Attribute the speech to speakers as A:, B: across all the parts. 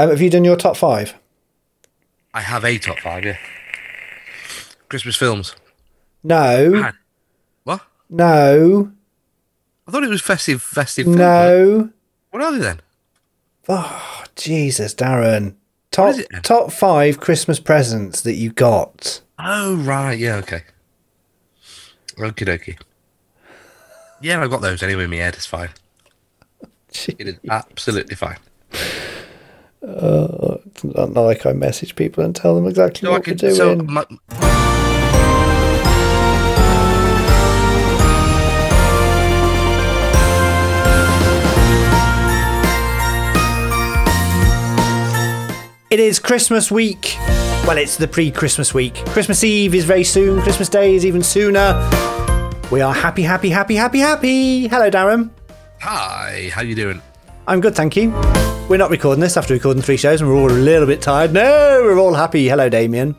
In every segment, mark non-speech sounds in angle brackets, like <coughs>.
A: Um, have you done your top five?
B: I have a top five, yeah. Christmas films.
A: No.
B: Ah, What?
A: No.
B: I thought it was festive, festive. films.
A: No.
B: What are they then?
A: Oh, Jesus, Darren. Top
B: is it then?
A: top five Christmas presents that you got.
B: Oh right, yeah, okay. Okie dokie. Yeah, I've got those anyway in my head. It's fine. <laughs> It is absolutely fine.
A: Uh, it's not like I message people and tell them exactly
B: So I
A: what we're doing.
B: So my,
A: It is Christmas week. Well, it's the pre Christmas week. Christmas Eve is very soon. Christmas Day is even sooner. We are happy, happy, happy, happy, happy. Hello, Darren.
B: hi, how you doing?
A: I'm good, thank you. We're not recording this after recording three shows and we're all a little bit tired. No, we're all happy. Hello, Damien.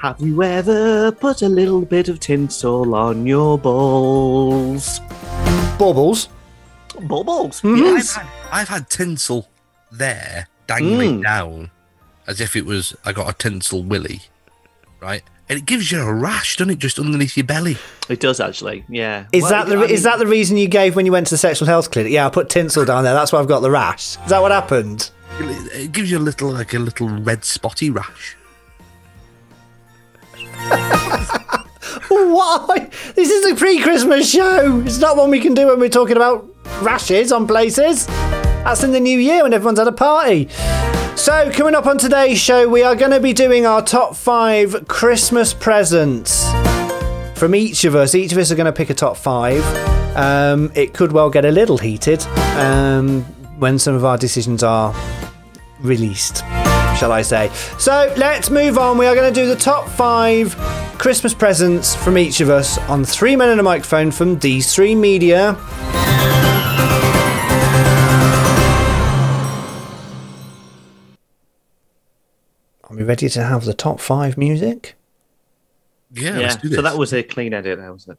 C: Have you ever put a little bit of tinsel on your balls?
A: Baubles.
C: Baubles.
B: I've
C: Yes.
B: had, I've had tinsel there dangling
A: Mm.
B: down as if it was I got a tinsel willy, right? And it gives you a rash, doesn't it? Just underneath your belly.
C: It does actually. Yeah.
A: Is
C: Well,
A: that the
C: I
A: is that the reason you gave when you went to the sexual health clinic? Yeah, I put tinsel down there. That's why I've got the rash. Is that what happened?
B: It, it gives you a little like a little red spotty rash. <laughs>
A: Why? This is a pre-Christmas show. It's not one we can do when we're talking about rashes on places. That's in the new year when everyone's at a party. So, coming up on today's show, we are going to be doing our top five Christmas presents from each of us. Each of us are going to pick a top five. Um, it could well get a little heated um, when some of our decisions are released, shall I say. So let's move on. We are going to do the top five Christmas presents from each of us on Three Men and a Microphone from D3 Media. We ready to have the top five music?
B: Yeah,
C: Yeah.
B: let's do this.
C: So that was a clean edit, there, wasn't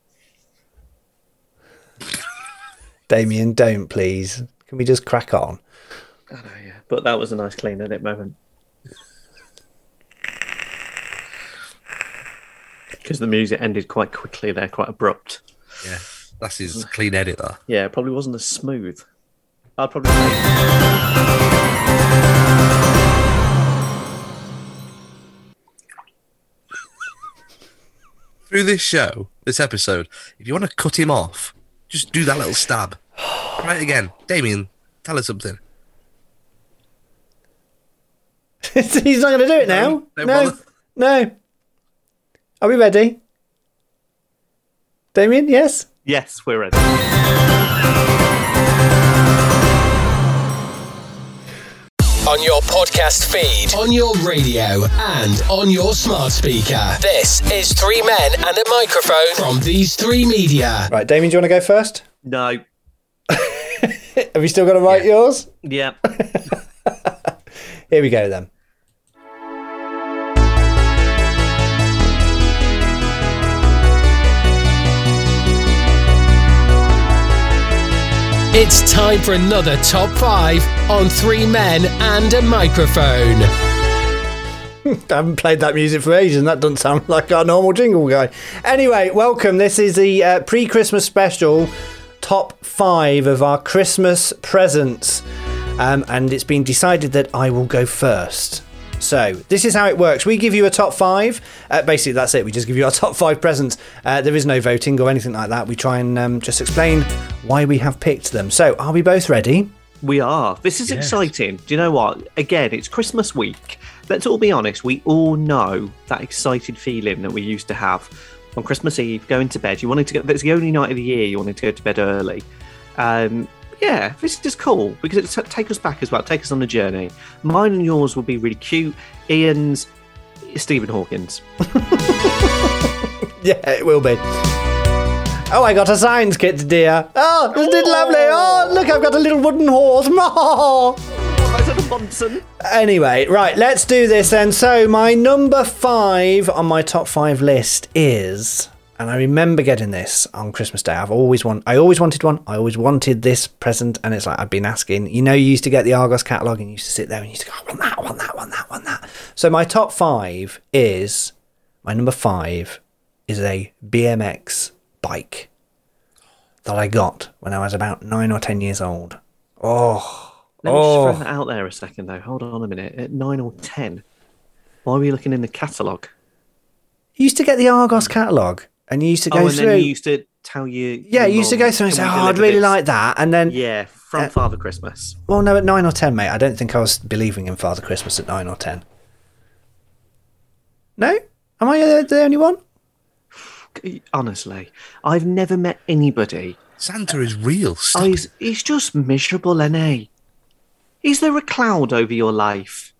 C: it? <laughs>
A: Damien, don't please. Can we just crack on?
C: I know, yeah. But that was a nice clean edit moment. <laughs> Because the music ended quite quickly there, quite abrupt.
B: yeah, that's his mm. clean edit. That.
C: Yeah, it probably wasn't as smooth. I'd probably
B: Through this show, this episode, if you want to cut him off, just do that little stab. Right again, Damien, tell us something. <laughs>
A: He's not going to do it now.
B: No,
A: No, no. Are we ready? Damien, yes?
C: yes, we're ready.
D: On your podcast feed, on your radio, and on your smart speaker. This is Three Men and a Microphone from These Three Media.
A: Right, Damien, do you want to go first?
C: No. <laughs>
A: Have you still got to write yours?
C: Yeah. <laughs>
A: Here we go then.
D: It's time for another top five on Three Men and a Microphone.
A: I <laughs> haven't played that music for ages, and that doesn't sound <laughs> like our normal jingle guy. Anyway, welcome. This is the uh, pre Christmas special top five of our Christmas presents. Um, and it's been decided that I will go first. So, this is how it works. We give you a top five. Uh, basically, that's it. We just give you our <laughs> top five presents. Uh, there is no voting or anything like that. We try and um, just explain why we have picked them. So, are we both ready?
C: We are. This is exciting. Do you know what? Again, it's Christmas week. Let's all be honest. We all know that excited feeling that we used to have on Christmas Eve, going to bed. You wanted to go. That's the only night of the year you wanted to go to bed early. Um, yeah, this is cool because it's take us back as well. Take us on a journey. Mine and yours will be really cute. Ian's Stephen Hawkins. <laughs>
A: Yeah, it will be. Oh, I got a science kit, dear. Oh, isn't it lovely? Oh, look, I've got a little wooden horse. Oh. <laughs>
C: Is that a Monson?
A: Anyway, right, let's do this then. So, my number five on my top five list is and I remember getting this on Christmas Day. I've always want, I always wanted one. I always wanted this present, and it's like I've been asking. You know, you used to get the Argos catalogue, and you used to sit there and you used to go, I want that, I want that, I want that, I want that. So my top five is my number five is a BMX bike that I got when I was about nine or ten years old. Oh,
C: Let me
A: oh.
C: just throw that out there a second, though. Hold on a minute. At nine or ten, why were you looking in the catalogue?
A: You used to get the Argos catalogue, and you used to go
C: Oh, and
A: through.
C: then you used to tell you.
A: yeah, you used to go through and say, "Oh, I'd really
C: this?"
A: like that," and then
C: Yeah, from
A: Uh,
C: Father Christmas.
A: Well, no, at nine or ten, mate. I don't think I was believing in Father Christmas at nine or ten. No, am I the, the only one?
C: Honestly, I've never met anybody.
B: Santa is real.
C: Oh, he's, he's just miserable, Lenny. Is there a cloud over your life?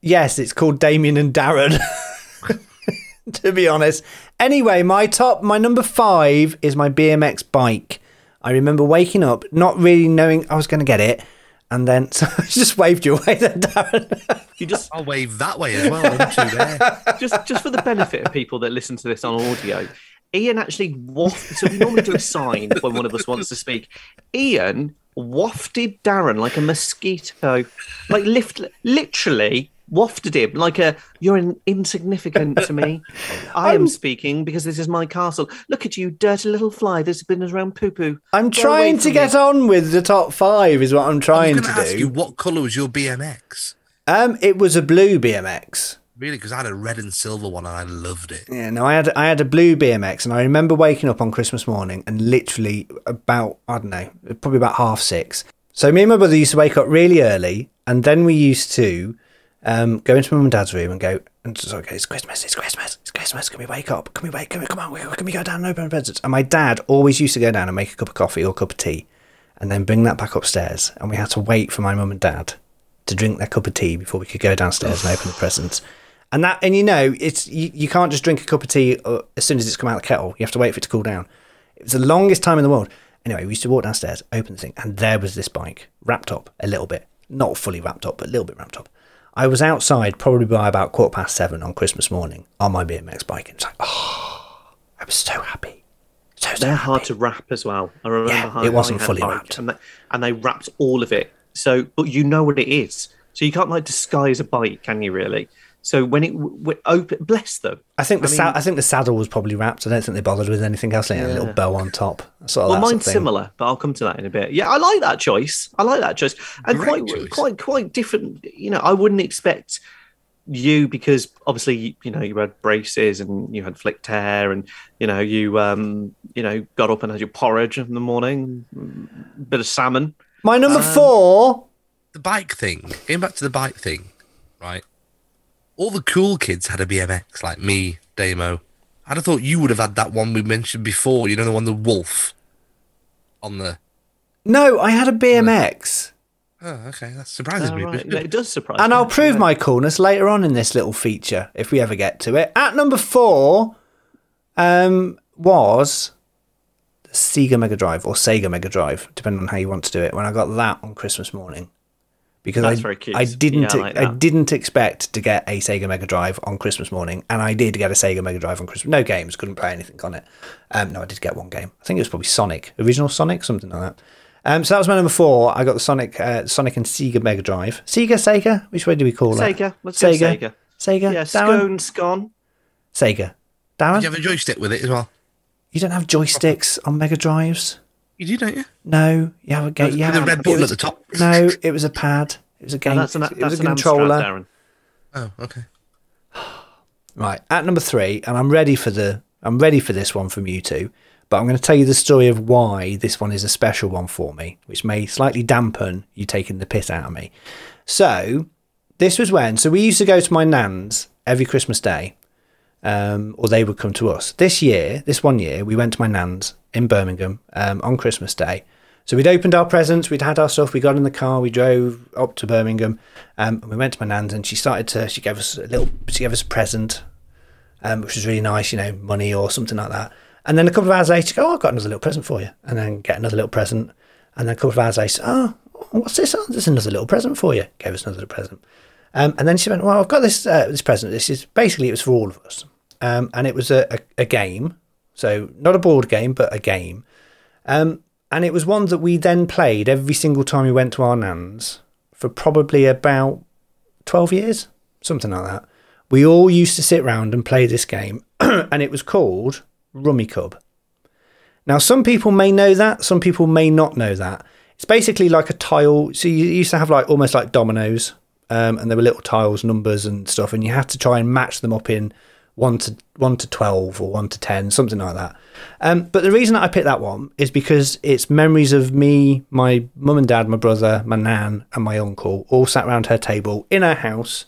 A: Yes, it's called Damien and Darren. <laughs> <laughs> to be honest. Anyway, my top, my number five is my BMX bike. I remember waking up, not really knowing I was going to get it, and then <laughs> so I just waved you away, then Darren. <laughs>
C: You just
B: I'll wave that way as well. them two there.
C: just just for the benefit of people that listen to this on audio, Ian actually wafted. So we normally do a sign when one of us wants to speak. Ian wafted Darren like a mosquito, like lift, literally wafted him like a you're in, insignificant to me. <laughs> I am speaking because this is my castle. Look at you, dirty little fly that's been around poo poo.
A: I'm trying to get on with the top five, is what I'm trying
B: going
A: to
B: to ask
A: do.
B: you what colour was your BMX?
A: Um, it was a blue BMX.
B: Really, because I had a red and silver one and I loved it.
A: Yeah, no, I had I had a blue BMX, and I remember waking up on Christmas morning and literally about I don't know, probably about half six. So me and my brother used to wake up really early, and then we used to um, go into mum and dad's room and go and just okay, it's Christmas, it's Christmas, it's Christmas. Can we wake up? Can we wake? Can we come on? Can we go down and open presents? And my dad always used to go down and make a cup of coffee or a cup of tea, and then bring that back upstairs, and we had to wait for my mum and dad to drink their cup of tea before we could go downstairs and open the presents. And that, and you know, it's you, you can't just drink a cup of tea uh, as soon as it's come out of the kettle. You have to wait for it to cool down. It was the longest time in the world. Anyway, we used to walk downstairs, open the thing, and there was this bike wrapped up a little bit, not fully wrapped up, but a little bit wrapped up. I was outside probably by about quarter past seven on Christmas morning on my BMX bike, and it's like, oh, I was so happy, so so
C: They're
A: happy.
C: hard to wrap as well. I remember
A: Yeah,
C: how
A: it wasn't fully wrapped.
C: and they, and they wrapped all of it. So, but you know what it is. So you can't like disguise a bike, can you? Really? So when it w- w- open, bless them.
A: I think the
C: I
A: sa- I think the saddle was probably wrapped. I don't think they bothered with anything else. They had a little bow on top. Sort of
C: Well,
A: that sort
C: mine's
A: of
C: similar, but I'll come to that in a bit. Yeah, I like that choice. I like that choice, and
B: Great
C: quite,
B: choice.
C: quite, quite different. You know, I wouldn't expect you because obviously, you know, you had braces and you had flicked hair, and you know, you, um, you know, got up and had your porridge in the morning, mm, bit of salmon.
A: My number
C: Um,
A: four.
B: The bike thing, going back to the bike thing, right? All the cool kids had a BMX, like me, Damo. I'd have thought you would have had that one we mentioned before, you know, the one, the Wolf on the.
A: No, I had a BMX.
B: Oh, okay, that surprises
C: Oh,
B: me.
C: right.
B: but-
C: No, it does surprise
A: And
C: me.
A: I'll prove
C: Yeah.
A: my coolness later on in this little feature if we ever get to it. At number four um, was the Sega Mega Drive or Sega Mega Drive, depending on how you want to do it. When I got that on Christmas morning, because
C: That's
A: I,
C: very cute.
A: I didn't
C: Yeah, I like
A: I didn't expect to get a Sega Mega Drive on Christmas morning, and I did get a Sega Mega Drive on Christmas. No games, couldn't play anything on it. Um, no, I did get one game. I think it was probably Sonic, original Sonic, something like that. Um, so that was my number four. I got the Sonic, uh, Sonic and Sega Mega Drive. Sega, Sega. Which way do we call it?
C: Sega. Let's go
A: Sega.
C: Sega.
A: Sega.
C: Yeah,
A: Darren?
C: scone, scone.
A: Sega.
B: Did
A: Darren,
B: you have a joystick with it as well?
A: you don't have joysticks on Mega Drives.
B: You do, don't you?
A: No, you have a game.
B: With
A: Yeah,
B: the red button
A: was-
B: at the top.
A: No, it was a pad. It was a game.
C: And that's an,
A: it was a
C: an
A: controller.
C: Amstrad, Darren.
B: Oh, okay.
A: Right, at number three, and I'm ready for the I'm ready for this one from you two, but I'm going to tell you the story of why this one is a special one for me, which may slightly dampen you taking the piss out of me. So, this was when so we used to go to my nan's every Christmas day, um, or they would come to us. This year, this one year, we went to my nan's in Birmingham um, on Christmas Day. So we'd opened our presents, we'd had our stuff, we got in the car, we drove up to Birmingham, um, and we went to my nan's, and she started to she gave us a little she gave us a present, um, which was really nice, you know, money or something like that. And then a couple of hours later, she go, oh, I've got another little present for you, and then get another little present, and then a couple of hours later, oh, what's this? Oh, there's another little present for you. Gave us another little present. Um, and then she went, well, I've got this uh, this present. This is basically it was for all of us. um, and it was a, a, a game. So not a board game, but a game. Um, and it was one that we then played every single time we went to our nans for probably about 12 years, something like that. We all used to sit round and play this game, <clears throat> and it was called Rummikub. Now, some people may know that, some people may not know that. It's basically like a tile. So you used to have like almost like dominoes, um, and there were little tiles, numbers, and stuff, and you had to try and match them up in one to one to twelve or one to ten, something like that. Um, but the reason that I picked that one is because it's memories of me, my mum and dad, my brother, my nan, and my uncle all sat around her table in her house,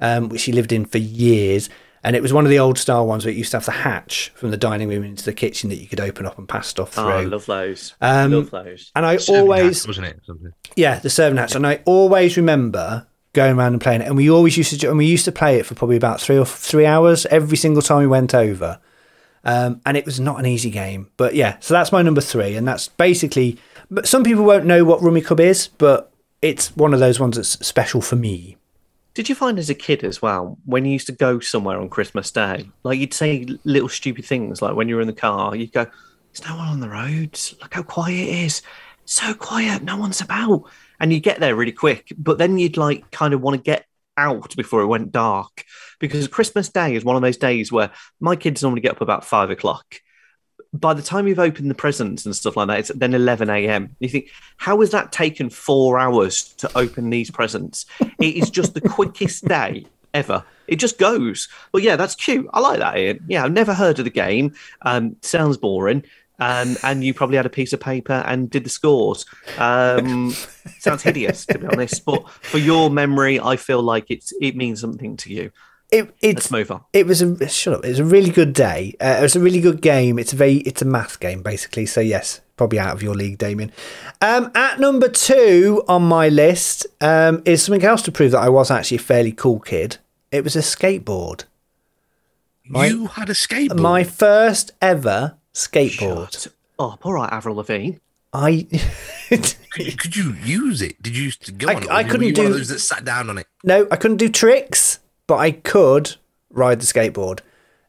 A: um, which she lived in for years. And it was one of the old style ones where it used to have the hatch from the dining room into the kitchen that you could open up and pass stuff through.
C: Oh, I love those.
A: Um,
C: love those.
A: and I
B: Serving
A: always
B: hat, wasn't it? Something.
A: yeah, the serving hats, and I always remember going around and playing it. And we always used to, and we used to play it for probably about three or three hours every single time we went over. Um, and it was not an easy game, but yeah. So that's my number three, and that's basically. But some people won't know what Rummikub is, but it's one of those ones that's special for me.
C: Did you find as a kid as well, when you used to go somewhere on Christmas Day, like you'd say little stupid things, like when you were in the car, you'd go, There's no one on the roads. Look how quiet it is. So quiet, no one's about. And you get there really quick, but then you'd like kind of want to get out before it went dark because Christmas Day is one of those days where my kids normally get up about five o'clock. By the time you've opened the presents and stuff like that, it's then 11 a.m. You think, how has that taken four hours to open these presents? It is just the quickest day ever. It just goes. But yeah, that's cute. I like that, Ian. Yeah, I've never heard of the game. Um, sounds boring. Um, and you probably had a piece of paper and did the scores. Um, <laughs> sounds hideous, to be honest. But for your memory, I feel like it's it means something to you.
A: It, it's
C: Let's move on.
A: it was a shut up. It was a really good day. Uh, it was a really good game. It's a very it's a math game basically. So yes, probably out of your league, Damien. Um, at number two on my list um, is something else to prove that I was actually a fairly cool kid. It was a skateboard. My-
B: you had a skateboard.
A: My first ever skateboard.
C: Shut up. All right, Avril Lavigne.
A: I <laughs>
B: could, you, could you use it? Did you used to go
A: I-
B: on it?
A: I couldn't
B: you one of
A: do-
B: those that sat down on it.
A: no, I couldn't do tricks, but I could ride the skateboard.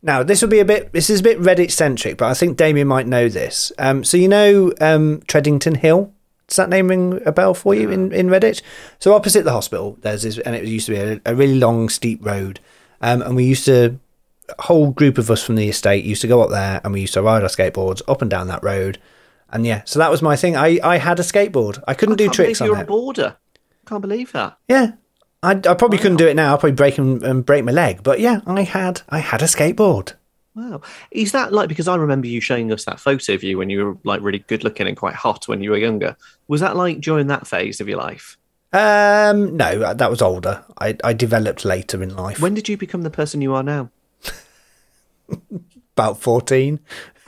A: Now, this will be a bit. This is a bit Redditch centric, but I think Damien might know this. Um, so you know um, Treddington Hill. Does that name ring a bell for you in, in Redditch? So opposite the hospital, there's this, and it used to be a, a really long, steep road. Um, and we used to, a whole group of us from the estate used to go up there, and we used to ride our skateboards up and down that road. And yeah, so that was my thing. I, I had a skateboard. I couldn't do
C: Can't
A: tricks on
C: you're
A: it.
C: a boarder. Can't believe that.
A: Yeah. I, I probably couldn't do it now. I'd probably break and, and break my leg. But yeah, I had I had a skateboard.
C: Wow. Is that like because I remember you showing us that photo of you when you were like really good looking and quite hot when you were younger? Was that like during that phase of your life?
A: Um, no, that was older. I, I developed later in life.
C: When did you become the person you are now?
A: About fourteen. <laughs>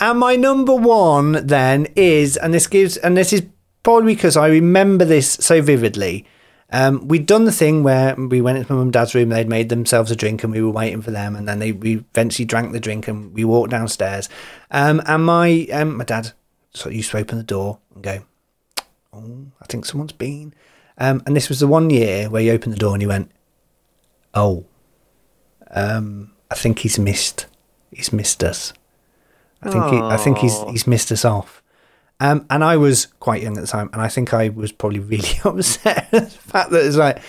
A: and my number one then is, and this gives, and this is probably because I remember this so vividly. Um, we'd done the thing where we went into my mum and dad's room, they'd made themselves a drink and we were waiting for them, and then they we eventually drank the drink and we walked downstairs. Um, and my um, my dad sort of used to open the door and go, Oh, I think someone's been. Um, and this was the one year where he opened the door and he went, Oh, um, I think he's missed. He's missed us. I think he, I think he's he's missed us off. Um, and I was quite young at the time, and I think I was probably <laughs> really upset at the fact that it's like,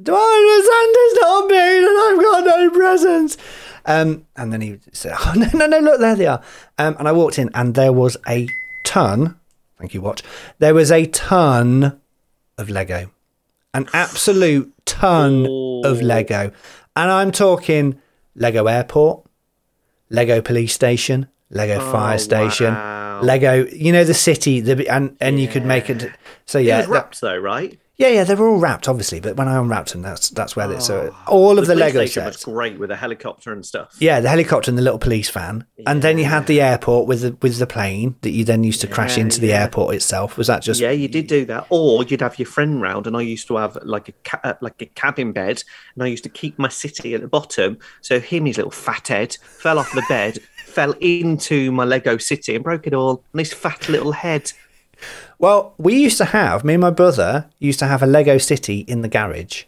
A: do I Santa's not been and I've got no presents? Um, and then he said, <laughs> oh, no, no, no, look, there they are. Um, and I walked in, and there was a ton, thank you, Watch, there was a ton of Lego. An absolute ton of Lego. And I'm talking Lego Airport, Lego Police Station, Lego oh, Fire Station,
C: wow.
A: Lego, you know, the city, the, and, and you could make it. So,
C: It
A: yeah.
C: was
A: that-
C: wrapped though, right?
A: Yeah, yeah, they were all wrapped, obviously, but when I unwrapped them, that's that's where they so all of the,
C: police
A: Lego
C: station was great with a helicopter and stuff.
A: Yeah, the helicopter and the little police van, and then you had the airport with the with the plane that you then used to crash
C: Yeah,
A: into the airport itself. Was that just?
C: Yeah, you did do that, or you'd have your friend round, and I used to have like a ca- uh, like a cabin bed, and I used to keep my city at the bottom. So him, his little fat head, fell off the bed, <laughs> fell into my Lego city, and broke it all. And his fat little head.
A: Well, we used to have me and my brother used to have a Lego city in the garage.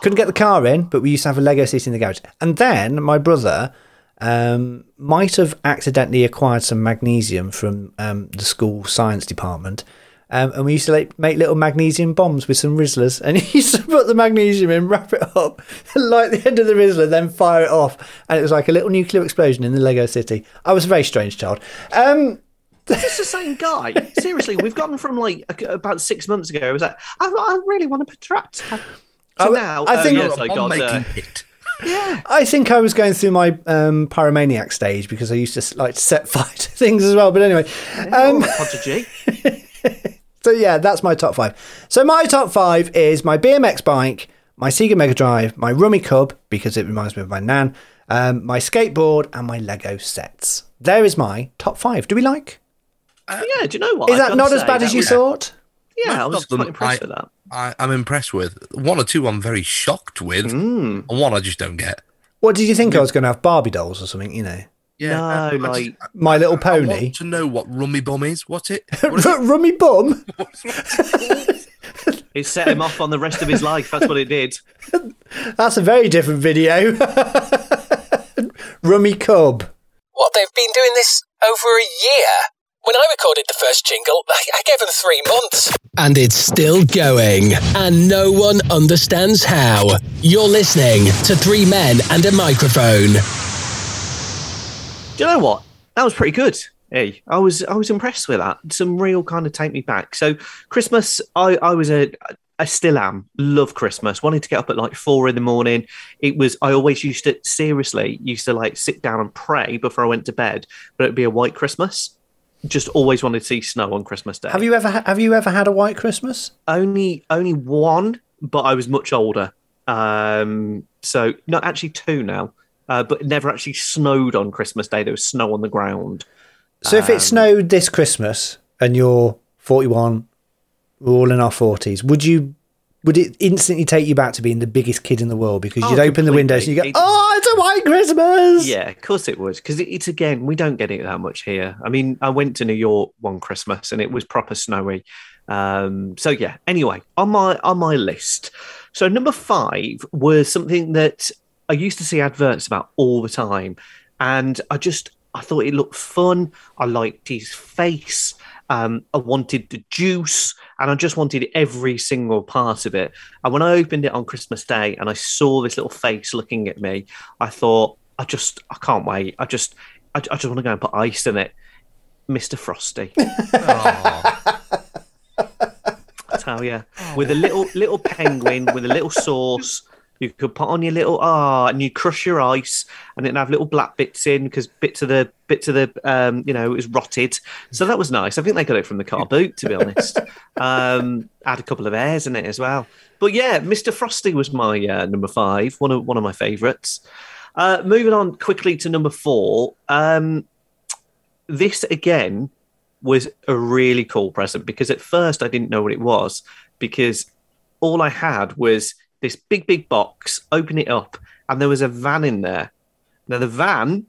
A: Couldn't get the car in, but we used to have a Lego City in the garage. And then my brother um, might have accidentally acquired some magnesium from um, the school science department. Um, and we used to like, make little magnesium bombs with some Rizlas. And <laughs> he used to put the magnesium in, wrap it up, <laughs> light the end of the Rizla, then fire it off. And it was like a little nuclear explosion in the Lego City. I was a very strange child. Um,
C: It's the same guy. Seriously, we've gone from like a- about six months ago. It was like, I, I really want to patrol. To
A: I-
C: now,
A: I think-
C: yes, I
B: I'm
C: got,
B: making
C: uh,
B: it.
C: yeah.
A: I think I was going through my um, pyromaniac stage because I used to like to set fire <laughs> to things as well. But anyway, um,
C: Oh, <laughs>
A: so yeah, that's my top five. So my top five is my BMX bike, my Sega Mega Drive, my Rummikub because it reminds me of my nan, um, my skateboard, and my Lego sets. There is my top five. Do we like?
C: Yeah, do you know what?
A: Is
C: I've
A: that not as bad as you
C: was-
A: thought?
C: Yeah, I was quite impressed
B: I-
C: with that.
B: I, I'm impressed with one or two. I'm very shocked with,
C: Hmm.
B: and one I just don't get.
A: What did you think I was going to have Barbie dolls or something? You know,
B: Yeah,
C: No,
B: I- I
C: like-
B: just-
A: My Little
B: I
A: Pony.
B: want to know what rummy bum is. What's it? <laughs> What is it?
A: Rummy Bum. <laughs> <laughs>
C: It set him off on the rest of his life. That's what it did.
A: That's a very different video. Rummikub.
D: What, they've been doing this over a year? When I recorded the first jingle, I, I gave them three months. And it's still going, and no one understands how. You're listening to Three Men and a Microphone.
C: Do you know what? That was pretty good. Hey, I was I was impressed with that. Some real kind of take me back. So Christmas, I I was a I still am. Love Christmas. Wanted to get up at like four in the morning. It was I always used to seriously used to like sit down and pray before I went to bed. But it'd be a white Christmas. Just always wanted to see snow on Christmas Day.
A: Have you ever have you ever had a white Christmas?
C: only only one, but I was much older. Um, so not actually two now. Uh, but it never actually snowed on Christmas Day. There was snow on the ground.
A: So if it snowed this Christmas and you're 41, we're all in our 40s, would you would it instantly take you back to being the biggest kid in the world because
C: Oh,
A: you'd open the windows and you go,
C: completely.
A: "Oh, it's a white Christmas."
C: Yeah, of course it would. Because it's again, we don't get it that much here. I mean, I went to New York one Christmas and it was proper snowy. Um, so yeah. Anyway, on my on my list, so number five was something that I used to see adverts about all the time, and I just I thought it looked fun. I liked his face. Um, I wanted the juice, and I just wanted every single part of it. And when I opened it on Christmas Day, and I saw this little face looking at me, I thought, I just, I can't wait. I just, I, I just want to go and put ice in it, Mister Frosty.
B: Oh,
C: I tell you, with a little little penguin with a little sauce. You could put on your little ah, and you crush your ice, and it'd have little black bits in because bits of the bits of the um, you know, it was rotted. So that was nice. I think they got it from the car boot, to be <laughs> honest. Um, had a couple of airs in it as well. But yeah, Mr. Frosty was my uh, number five, one of one of my favourites. Uh, moving on quickly to number four. Um, this again was a really cool present because at first I didn't know what it was because all I had was this big, big box, open it up, and there was a van in there. Now the van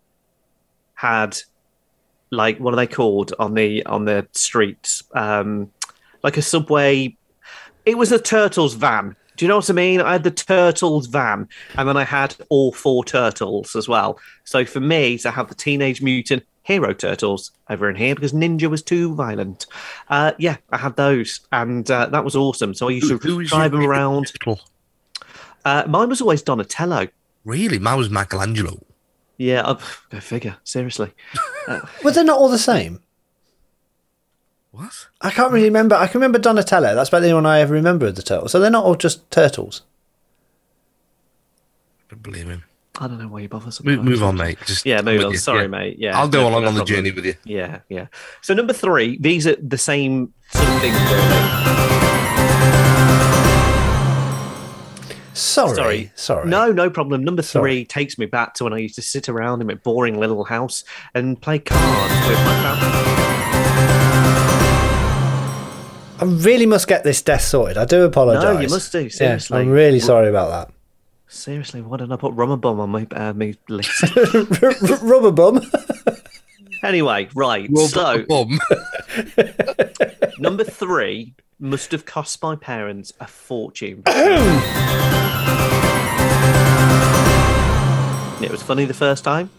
C: had like what are they called on the on the streets? Um, like a subway. It was a turtles van. Do you know what I mean? I had the turtles van, and then I had all four turtles as well. So for me to have the Teenage Mutant Hero Turtles over in here because Ninja was too violent. Uh, yeah, I had those, and uh, that was awesome. So I used to
B: who
C: drive them around.
B: turtle?
C: Uh, mine was always Donatello.
B: Really, mine was Michelangelo.
C: Yeah, uh, go figure. Seriously. <laughs>
A: Were they not all the same?
B: What?
A: I can't really remember. I can remember Donatello. That's about the only one I ever remember of the turtles. So they're not all just turtles.
B: I don't believe him.
C: I don't know why you bother.
B: Move, move on, mate. Just
C: Yeah, move on.
B: you.
C: Sorry,
B: Yeah.
C: mate. Yeah,
B: I'll go
C: no-
B: along
C: no
B: on the journey with you.
C: Yeah, yeah. So number three, these are the same sort of thing.
A: Sorry.
C: Sorry.
A: Sorry.
C: No, no problem. Number
A: Sorry.
C: three takes me back to when I used to sit around in my boring little house and play cards with my family.
A: I really must get this death sorted. I do apologise.
C: No, you must do.
A: Yeah,
C: Seriously.
A: I'm really sorry about that.
C: Seriously, why didn't I put rubber bum on my uh, my list? <laughs>
A: that. Rubber bum.
C: anyway, right.
B: Well,
C: so
B: bum. <laughs>
C: number three must have cost my parents a fortune. <coughs> it was funny the first time.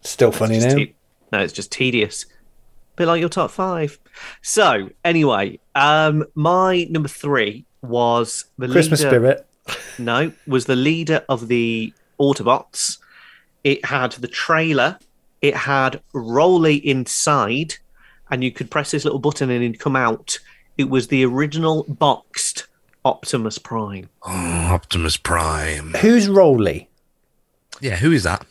A: Still funny now.
C: te- no, it's just tedious. Bit like your top five. So anyway, um, my number three was the
A: Christmas
C: leader,
A: spirit.
C: No, was the leader of the Autobots. It had the trailer. It had Roller inside, and you could press this little button and it'd come out. It was the original boxed Optimus Prime.
B: Oh, Optimus Prime.
A: Who's Roller?
B: Yeah, who is that?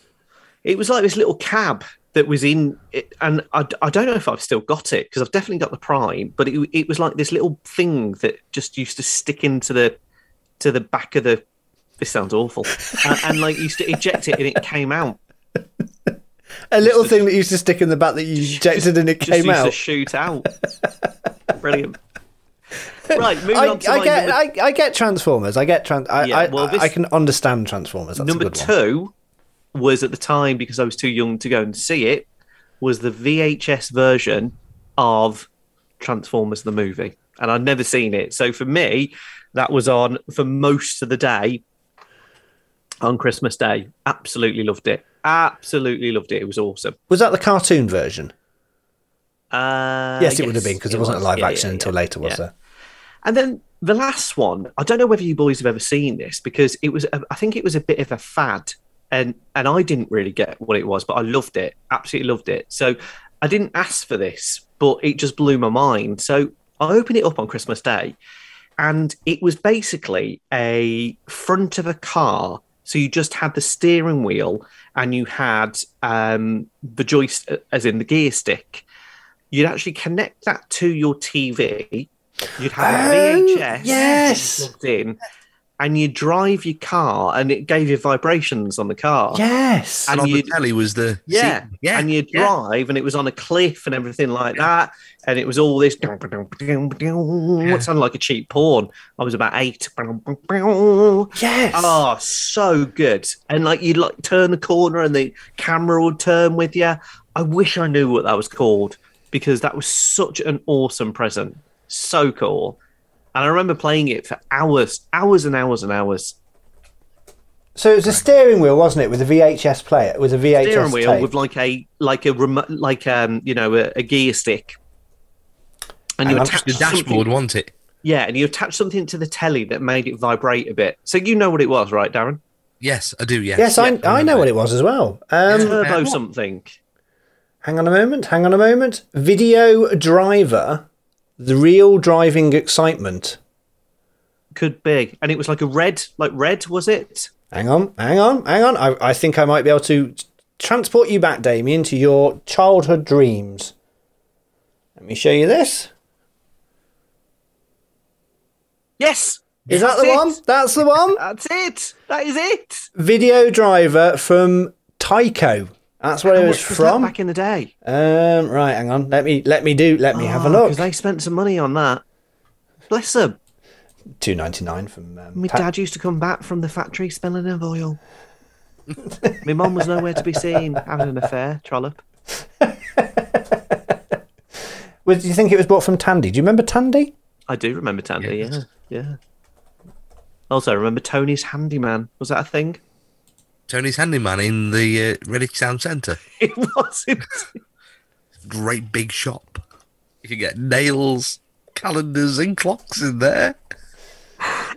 C: It was like this little cab that was in it, and I, I don't know if I've still got it because I've definitely got the Prime, but it, it was like this little thing that just used to stick into the to the back of the. This sounds awful, <laughs> and, and like used to eject it and it came out.
A: A little thing that used to stick in the back that you ejected and it
C: Just
A: came
C: used to
A: out.
C: shoot out. <laughs> Brilliant. Right, moving
A: I,
C: on to
A: I get,
C: number,
A: I, I get Transformers. I get trans. I,
C: Yeah, well, this-
A: I can understand Transformers. That's
C: number
A: a good one.
C: two was at the time because I was too young to go and see it. Was the VHS version of Transformers the movie, and I'd never seen it. So for me, that was on for most of the day on Christmas Day. Absolutely loved it. Absolutely loved it. It was awesome.
A: Was that the cartoon version?
C: Uh,
A: yes, it would have been because it, wasn't a live
C: Yeah,
A: action
C: yeah,
A: until
C: yeah.
A: later, was there?
C: And then the last one, I don't know whether you boys have ever seen this because it was, a, I think it was a bit of a fad, and and I didn't really get what it was, but I loved it, absolutely loved it. So I didn't ask for this, but it just blew my mind. So I opened it up on Christmas Day, and it was basically a front of a car. So you just had the steering wheel, and you had um, the joystick, as in the gear stick. You'd actually connect that to your TV. You'd have
A: Oh,
C: a VHS
A: yes.
C: plugged in, and you drive your car, and it gave you vibrations on the car.
A: Yes.
C: And
B: And on
C: you-
B: the telly was the
C: Yeah,
B: seat- yeah,
C: and you
B: yeah.
C: drive, and it was on a cliff and everything like that, and it was all this. What sounded like a cheap porn. I was about eight.
A: yes.
C: Oh, so good! And like you'd like turn the corner, and the camera would turn with you. I wish I knew what that was called because that was such an awesome present. So cool. And I remember playing it for hours, hours and hours and hours.
A: So it was a steering wheel, wasn't it, with a VHS player, with a VHS
C: steering wheel
A: tape.
C: with like a like a remote like um you know a, a gear stick and you
A: And I'm-
C: attach
B: the dashboard,
C: something,
B: wasn't it?
C: yeah and you attach something to the telly that made it vibrate a bit so you know what it was right darren
B: Yes, I do. Yes.
A: yes, I,
C: Yeah,
A: I know what it was as well. Um,
C: turbo something
A: Hang on a moment. Hang on a moment. Video driver, the real driving excitement.
C: could be and it was like a red like red was it
A: Hang on, hang on, hang on. I, I think I might be able to transport you back, Damien, to your childhood dreams. Let me show you this.
C: yes
A: Is that the
C: it.
A: one? That's the one.
C: that's it that is it
A: Video driver from Tyco. That's where it
C: How
A: was
C: much was that
A: from.
C: back in the day
A: Um, right, hang on. Let me let me do. Let me have a look.
C: because they spent some money on that bless them
A: Two ninety nine from. Um,
C: my dad used to come back from the factory smelling of oil <laughs> my mum was nowhere to be seen having an affair trollop <laughs>
A: Was, do you think it was bought from Tandy? Do you remember Tandy?
C: I do remember Tandy, yeah.
B: Yes.
C: Yeah. Also, remember Tony's Handyman. Was that a thing?
B: Tony's handyman in the uh, Redditch Town Centre. <laughs>
C: It wasn't.
B: Great big shop. You can get nails, calendars, and clocks in there.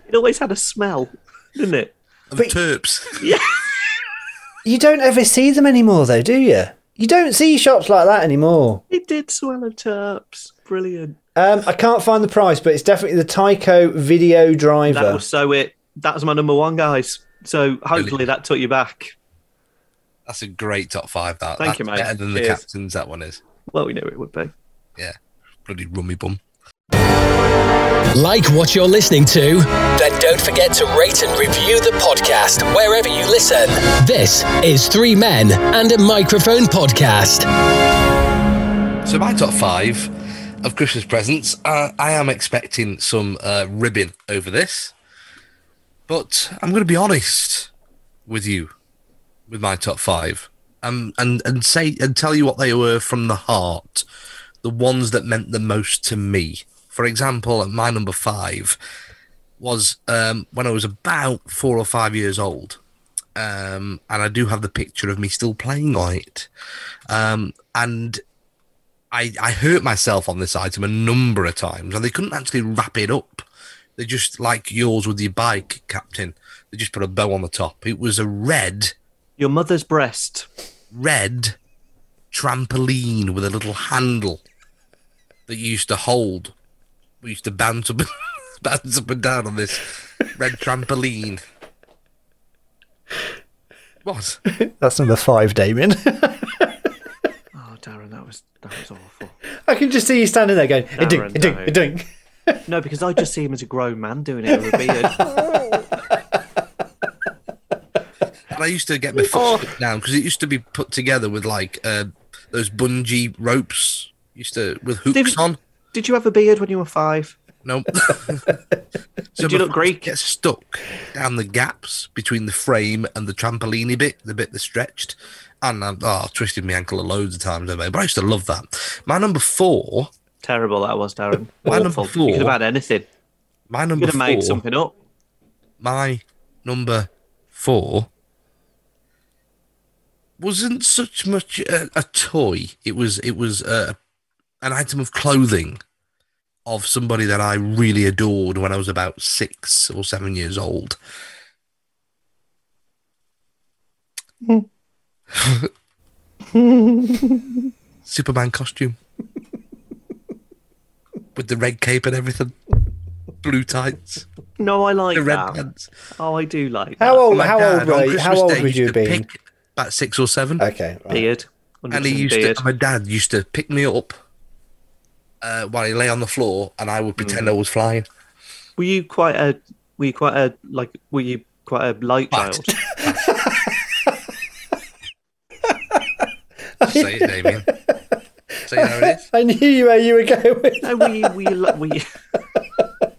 C: It always had a smell, didn't it?
B: Of
A: But-
B: terps. <laughs>
A: You don't ever see them anymore, though, do you? You don't see shops like that anymore.
C: It did smell of terps. Brilliant.
A: Um, I can't find the price, but it's definitely the Tyco video driver.
C: That was so it. That was my number one, guys. So hopefully that took you back.
B: That's a great top five. That.
C: Thank
B: That's
C: you, mate.
B: Better than the
C: Cheers.
B: captains. That one is.
C: Well, we knew it would be.
B: Yeah. Bloody rummy bum.
D: Like what you're listening to? Then don't forget to rate and review the podcast wherever you listen. This is Three Men and a Microphone Podcast.
B: So my top five of Christmas presents. Uh, I am expecting some uh, ribbon over this, but I'm going to be honest with you with my top five, um, and and say and tell you what they were from the heart, the ones that meant the most to me For example, my number five was um, when I was about four or five years old. Um, and I do have the picture of me still playing on it. Um, and I, I hurt myself on this item a number of times, and they couldn't actually wrap it up. They just, like yours with your bike, Captain, they just put a bow on the top. It was a red,
C: Your mother's breast.
B: red trampoline with a little handle that you used to hold. We used to bounce up, <laughs> bounce up and down on this red trampoline. What? <laughs>
A: That's number five, Damien.
C: Oh, Darren, that was that was awful.
A: I can just see you standing there going, a ding,
C: Darren,
A: a ding,
C: no.
A: a ding. <laughs>
C: No, because I just see him as a grown man doing it with a beard. <laughs>
B: And I used to get my foot stuck down because it used to be put together with like uh, those bungee ropes. Used to with hooks
C: Did-
B: on.
C: Did you have a beard when you were five?
B: No. <laughs>
C: Did you look Greek?
B: Get stuck down the gaps between the frame and the trampoliny bit, the bit that stretched. And um, oh, I twisted my ankle loads of times, over, there. but I used to love that. My number four,
C: Terrible that was, Darren. <laughs>
B: My number four-
C: You could have had anything.
B: my
C: You
B: number
C: could have made something up.
B: my number four wasn't such much a, a toy. It was it was uh, an item of clothing of somebody that I really adored when I was about six or seven years old. <laughs> Superman costume with the red cape and everything, blue tights,
C: No, I like
B: the red
C: that.
B: pants.
C: Oh, I do like
A: How
C: that.
A: old?
B: My
A: How
B: dad
A: old were you? How old
B: Day
A: would you
B: to
A: have been?
B: pick About six or seven.
A: Okay, right.
C: Beard.
B: and he used
C: beard.
B: to, my dad used to pick me up uh, while he lay on the floor, and I would
C: Hmm.
B: pretend I was flying.
C: Were you quite a? Were you quite a like? Were you quite a light
B: What?
C: child? <laughs>
B: Say it, Damien. <laughs> Say how it is. <laughs>
A: I knew where you were going.
C: no, were you? Were you? li-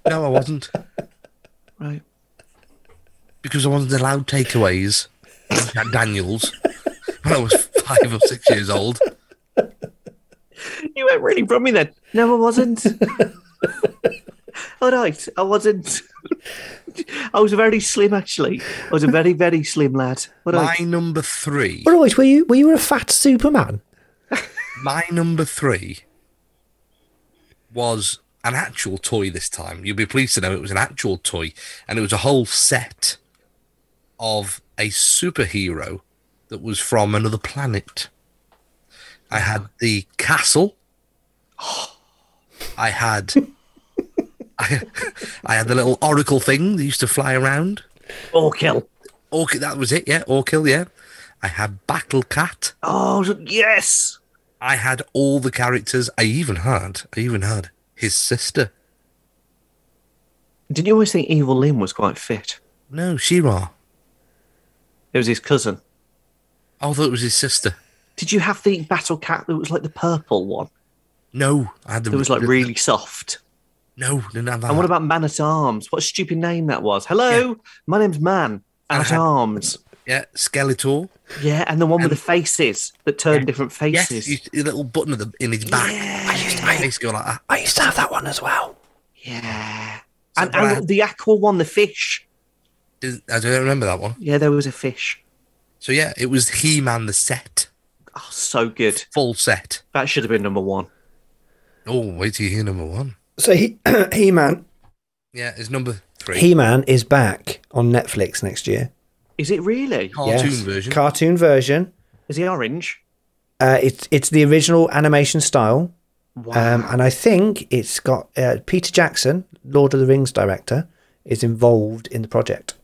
B: No, I wasn't
C: right?
B: because I wasn't allowed takeaways at Daniels when I was five or six years old.
C: You weren't really from me then. No, I wasn't. <laughs> All right, I wasn't. I was very slim, actually. I was a very, very slim lad. All
B: My
C: right.
B: number three.
A: But always, were you were you a fat Superman?
B: My number three was an actual toy this time. You'll be pleased to know it was an actual toy, and it was a whole set of a superhero that was from another planet. I had the castle. I had. <laughs> I, I had the little oracle thing that used to fly around.
C: Oh, kill.
B: Orc, that was it, yeah. Orkill, yeah. I had Battle Cat.
C: Oh, yes.
B: I had all the characters. I even had, I even had his sister.
C: Didn't you always think Evil Lynn was quite fit?
B: No, She-Ra.
C: It was his cousin.
B: I thought it was his sister.
C: Did you have the battle cat that was like the purple one?
B: No, I had the.
C: That was like really soft.
B: No, didn't have that.
C: And what about Man at Arms? What a stupid name that was. Hello, my name's Man
B: I
C: at
B: had-
C: Arms.
B: Yeah, Skeletor?
C: Yeah, and the one with
B: Um,
C: the faces that turn different
B: Yes,
C: faces.
B: he's- a little button at the, in his back.
C: Yeah.
B: I used to face go like that.
A: I used to have that one as well.
C: Yeah.
B: So
C: And,
B: Brad-
C: and the aqua one, the fish.
B: Didn't- I don't remember that one.
C: Yeah, there was a fish.
B: So yeah, it was He-Man the set,
C: Oh, so good.
B: full set.
C: That should have been number one.
B: Oh, wait till you hear number one.
A: So he <clears throat> He Man
B: Yeah, is number three.
A: He Man is back on Netflix next year.
C: Is it really?
B: Cartoon
A: Yes.
B: version.
A: Cartoon version.
C: Is he orange?
A: Uh, it's it's the original animation style,
C: Wow.
A: um, and I think it's got uh, Peter Jackson, Lord of the Rings director, is involved in the project,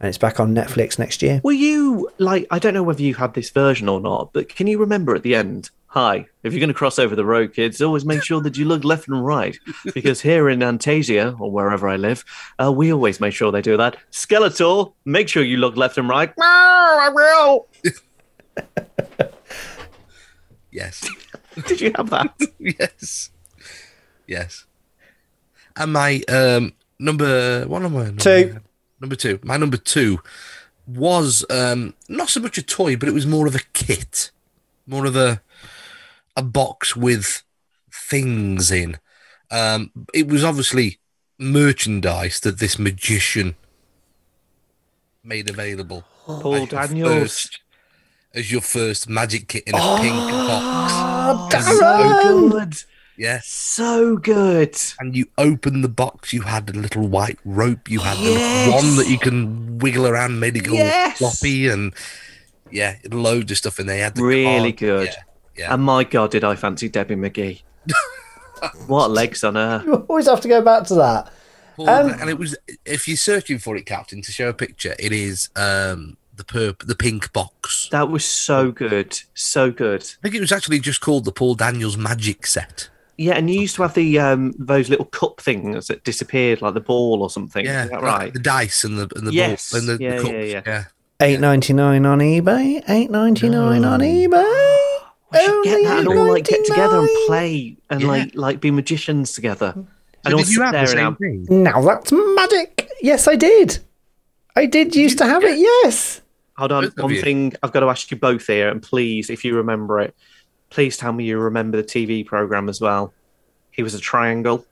A: and it's back on Netflix next year.
C: Were you like? I don't know whether you had this version or not, but can you remember at the end? Hi, if you're going to cross over the road, kids, always make sure that you look left and right, because here in Antasia or wherever I live, uh, we always make sure they do that. Skeletor, make sure you look left and right. No, I will. <laughs>
B: Yes. <laughs>
C: Did you have that? <laughs>
B: yes. Yes. And my um number one of my number,
A: Two.
B: Number two. My number two was um not so much a toy, but it was more of a kit. More of a a box with things in. Um, it was obviously merchandise that this magician made available.
C: Paul Daniels.
B: first- as your first magic kit in a pink box.
A: Oh,
C: So good.
B: Yes.
C: So good.
B: And you open the box, you had a little white rope, you had the
C: Yes.
B: wand that you can wiggle around, made it go
C: Yes.
B: floppy, and yeah, loads of stuff in there. You had the
C: Really
B: card-
C: good.
B: Yeah, yeah.
C: And my God, did I fancy Debbie McGee? <laughs> what legs on her?
A: You always have to go back to that.
B: Paul,
A: Um,
B: and it was if you're searching for it, Captain, to show a picture, it is um the purp the pink box.
C: That was so good. So good.
B: I think it was actually just called the Paul Daniels Magic Set.
C: Yeah, and you used to have the um those little cup things that disappeared, like the ball or something.
B: Yeah,
C: Is that right?
B: The dice and the and the
C: Yes.
B: ball and the,
C: Yeah,
B: the cups.
C: yeah, yeah.
A: Eight ninety nine on eBay. Eight ninety nine on eBay.
C: We should get that and all like get together and play and
B: Yeah.
C: like like be magicians together.
B: So
C: and all
B: did you have the same thing?
A: Now that's magic. Yes, I did. I did used to have it. Yes.
C: Hold on, one
B: you.
C: thing I've got to ask you both here, and please, if you remember it, please tell me you remember the TV program as well. He was a triangle.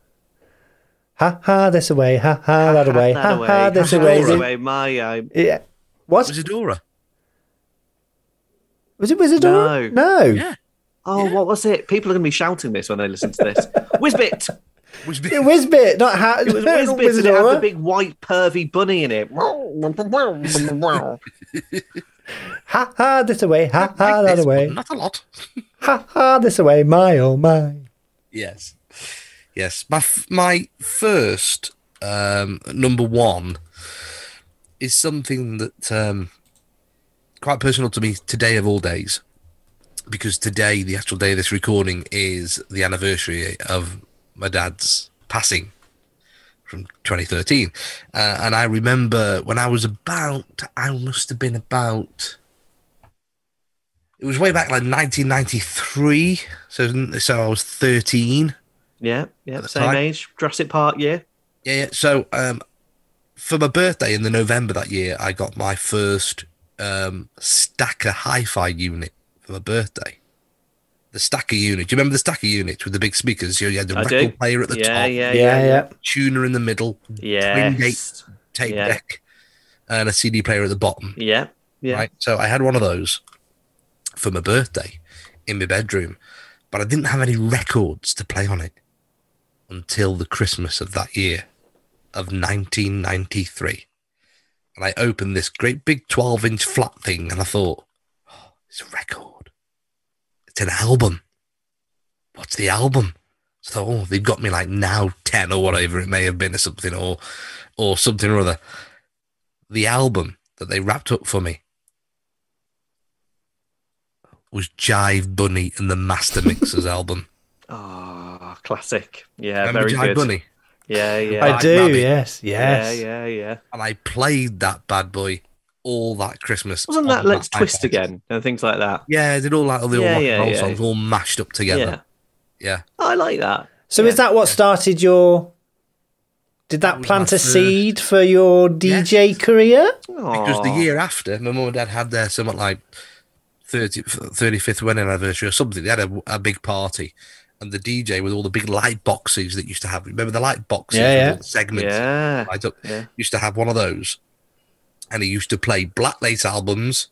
A: Ha ha. This away. Ha ha. That away.
C: That
A: Ha ha. This
C: Ha,
A: away.
C: away. My, uh,
A: Yeah. What
B: Was it Dora?
A: Was it? Wizard?
C: No.
A: No.
B: Yeah.
C: oh, what was it? People are going to be shouting this when they listen to this. Wizbit.
B: Was
A: It Wizbit, not ha.
C: It was
A: not
C: Wizbit, and it had the big white pervy bunny in it. <laughs>
A: Ha ha. This away. Ha ha.
B: Like
A: That
B: this,
A: away.
B: Not a lot. <laughs>
A: Ha ha. This away. My oh my.
B: Yes. Yes. My f- my first um, number one is something that um, quite personal to me today of all days, because today, the actual day of this recording, is the anniversary of my dad's passing from 2013, uh, and I remember when I was about, I must have been about. It was way back like 1993, so so I was 13.
C: Yeah, yeah, same
B: time.
C: age. Jurassic Park, yeah.
B: Yeah, yeah. So um, for my birthday in the November that year, I got my first um, Stacker hi-fi unit for my birthday. The Stacker unit. Do you remember the Stacker unit with the big speakers? You had the
C: I
B: record
C: do.
B: player at the
C: yeah,
B: top,
C: yeah,
A: Yeah,
C: yeah,
A: yeah.
B: tuner in the middle,
C: yeah.
B: Twin
C: Yes.
B: tape
C: Yeah.
B: deck, and a CD player at the bottom.
C: Yeah, yeah.
B: Right. So I had one of those for my birthday in my bedroom, but I didn't have any records to play on it until the Christmas of that year of 1993. And I opened this great big 12 inch flat thing and I thought, oh, it's a record. It's an album. What's the album? So oh, they've got me like now 10 or whatever it may have been or something or or something or other. The album that they wrapped up for me was Jive Bunny and the Mastermixers <laughs> album.
C: Oh, classic. Yeah,
B: Remember
C: very
B: Jive
C: good.
B: Bunny?
C: Yeah, yeah.
A: I
B: Like
A: do.
B: Rabbit.
A: Yes. Yes.
C: Yeah, yeah, yeah.
B: And I played that bad boy all that Christmas.
C: Wasn't that Let's
B: iPod.
C: Twist again and things like that?
B: Yeah, I did all that, all the
C: Yeah,
B: old rock
C: yeah,
B: and roll
C: yeah.
B: songs all mashed up together. Yeah.
C: I like that.
A: So is that what started your? Did that
B: was
A: plant a seed for your DJ career?
B: Because the year after, my mum and dad had their somewhat like 30, 35th wedding anniversary or something. They had a, a big party. And the DJ with all the big light boxes that used to have. Remember the light boxes?
A: Yeah,
B: with
A: yeah.
B: all the segments.
C: Yeah.
B: light up?
C: Yeah.
B: Used to have one of those. And he used to play Black Lace albums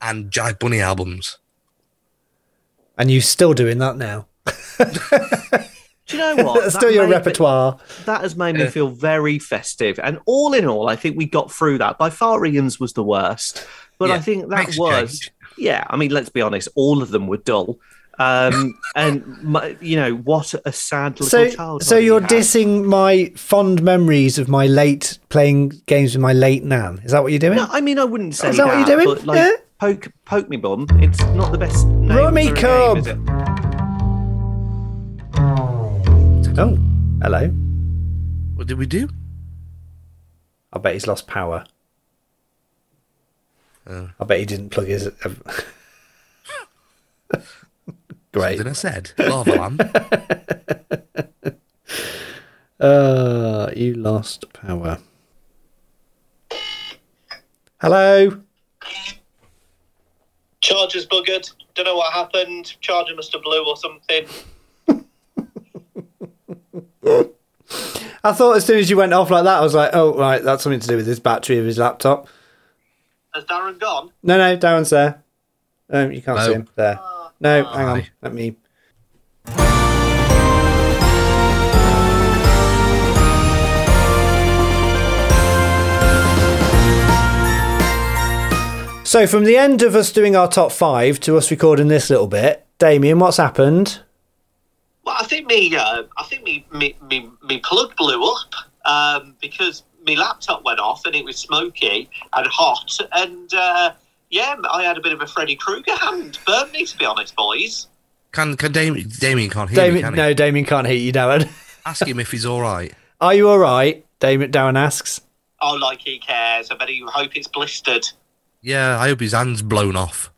B: and Jive Bunny albums.
A: And you're still doing that now. <laughs>
C: Do you know what?
A: That's <laughs> still your
C: made me-
A: repertoire.
C: that has made me feel very festive. And all in all, I think we got through that. By far, Ian's was the worst. But
B: Yeah,
C: I think that was,
B: change.
C: yeah, I mean, let's be honest, all of them were dull. Um, and, my, you know, what a sad little
A: So,
C: child.
A: so you're dissing my fond memories of my late playing games with my late nan. Is that what you're doing?
C: No, I mean, I wouldn't say
A: Is that what you're doing?
C: But like,
A: Yeah.
C: poke, poke me bum. It's not the best. Name
A: Rummy
C: for a
A: Cub.
C: Game, is it?
A: Oh, hello.
B: What did we do?
A: I bet he's lost power.
B: Oh.
A: I bet he didn't plug his. <laughs> Great.
B: Something I said. Lava Land. <laughs>
A: Uh, you lost power. Hello.
E: Charger's buggered. Don't know what happened. Charger must have blew or something. <laughs>
A: I thought as soon as you went off like that, I was like, oh, right, that's something to do with his battery of his laptop.
C: Has Darren gone?
A: No, no, Darren's there. Um, you can't
B: No.
A: see him there. No, hang on.
B: Aye.
A: Let me. So, from the end of us doing our top five to us recording this little bit, Damien, what's happened?
C: Well, I think me, uh, I think me, me, me, me plug blew up um, because my laptop went off and it was smoky and hot, and uh, yeah, I had a bit of a Freddy Krueger hand. Burned me, to be honest, boys.
B: Can can Damien, Damien can't hear me, can he?
A: no, Damien can't hear you, Darren. <laughs>
B: Ask him if he's all right.
A: Are you all right? Damien, Darren asks.
C: Oh, like he cares. I bet you hope it's blistered.
B: Yeah, I hope his hand's blown off.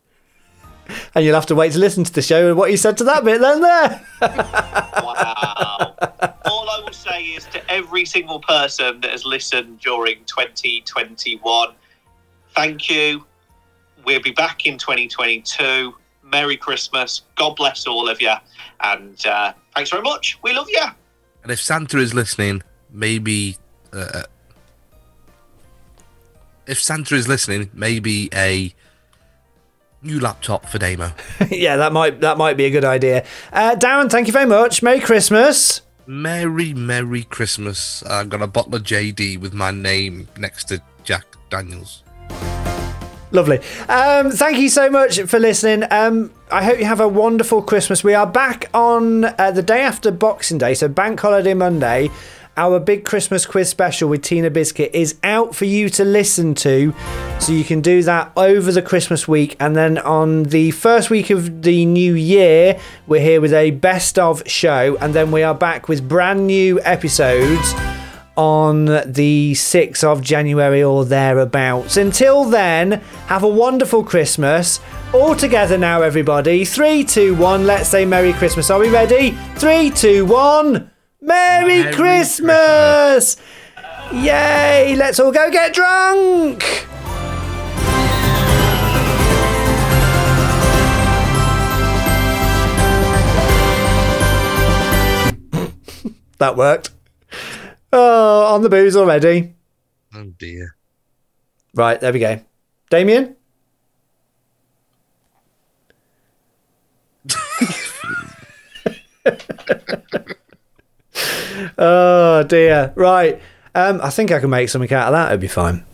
A: And you'll have to wait to listen to the show and what he said to that bit then there.
C: Wow. <laughs> All I will say is to every single person that has listened during 2021, thank you. We'll be back in 2022. Merry Christmas. God bless all of you. And uh, thanks very much. We love you.
B: And if Santa is listening, maybe. Uh, if Santa is listening, maybe a new laptop for Damo. <laughs>
A: yeah, that might that might be a good idea. Uh, Darren, thank you very much. Merry Christmas.
B: Merry, Merry Christmas. I've got a bottle of JD with my name next to Jack Daniels.
A: Lovely. Um, thank you so much for listening. Um, I hope you have a wonderful Christmas. We are back on uh, the day after Boxing Day, so Bank Holiday Monday. Our big Christmas quiz special with Tina Biscuit is out for you to listen to. So you can do that over the Christmas week. And then on the first week of the new year, we're here with a best of show. And then we are back with brand new episodes on the 6th of January or thereabouts. Until then, have a wonderful Christmas. All together now, everybody. Three, two, one. Let's say Merry Christmas. Are we ready? Three, two, one. Merry,
B: Merry
A: Christmas! Yay! Let's all go get drunk! <laughs> that worked. Oh, on the booze already.
B: Oh dear.
A: Right, there we go. Damien? <laughs> oh dear. Right. Um, I think I can make something out of that. It'd be fine.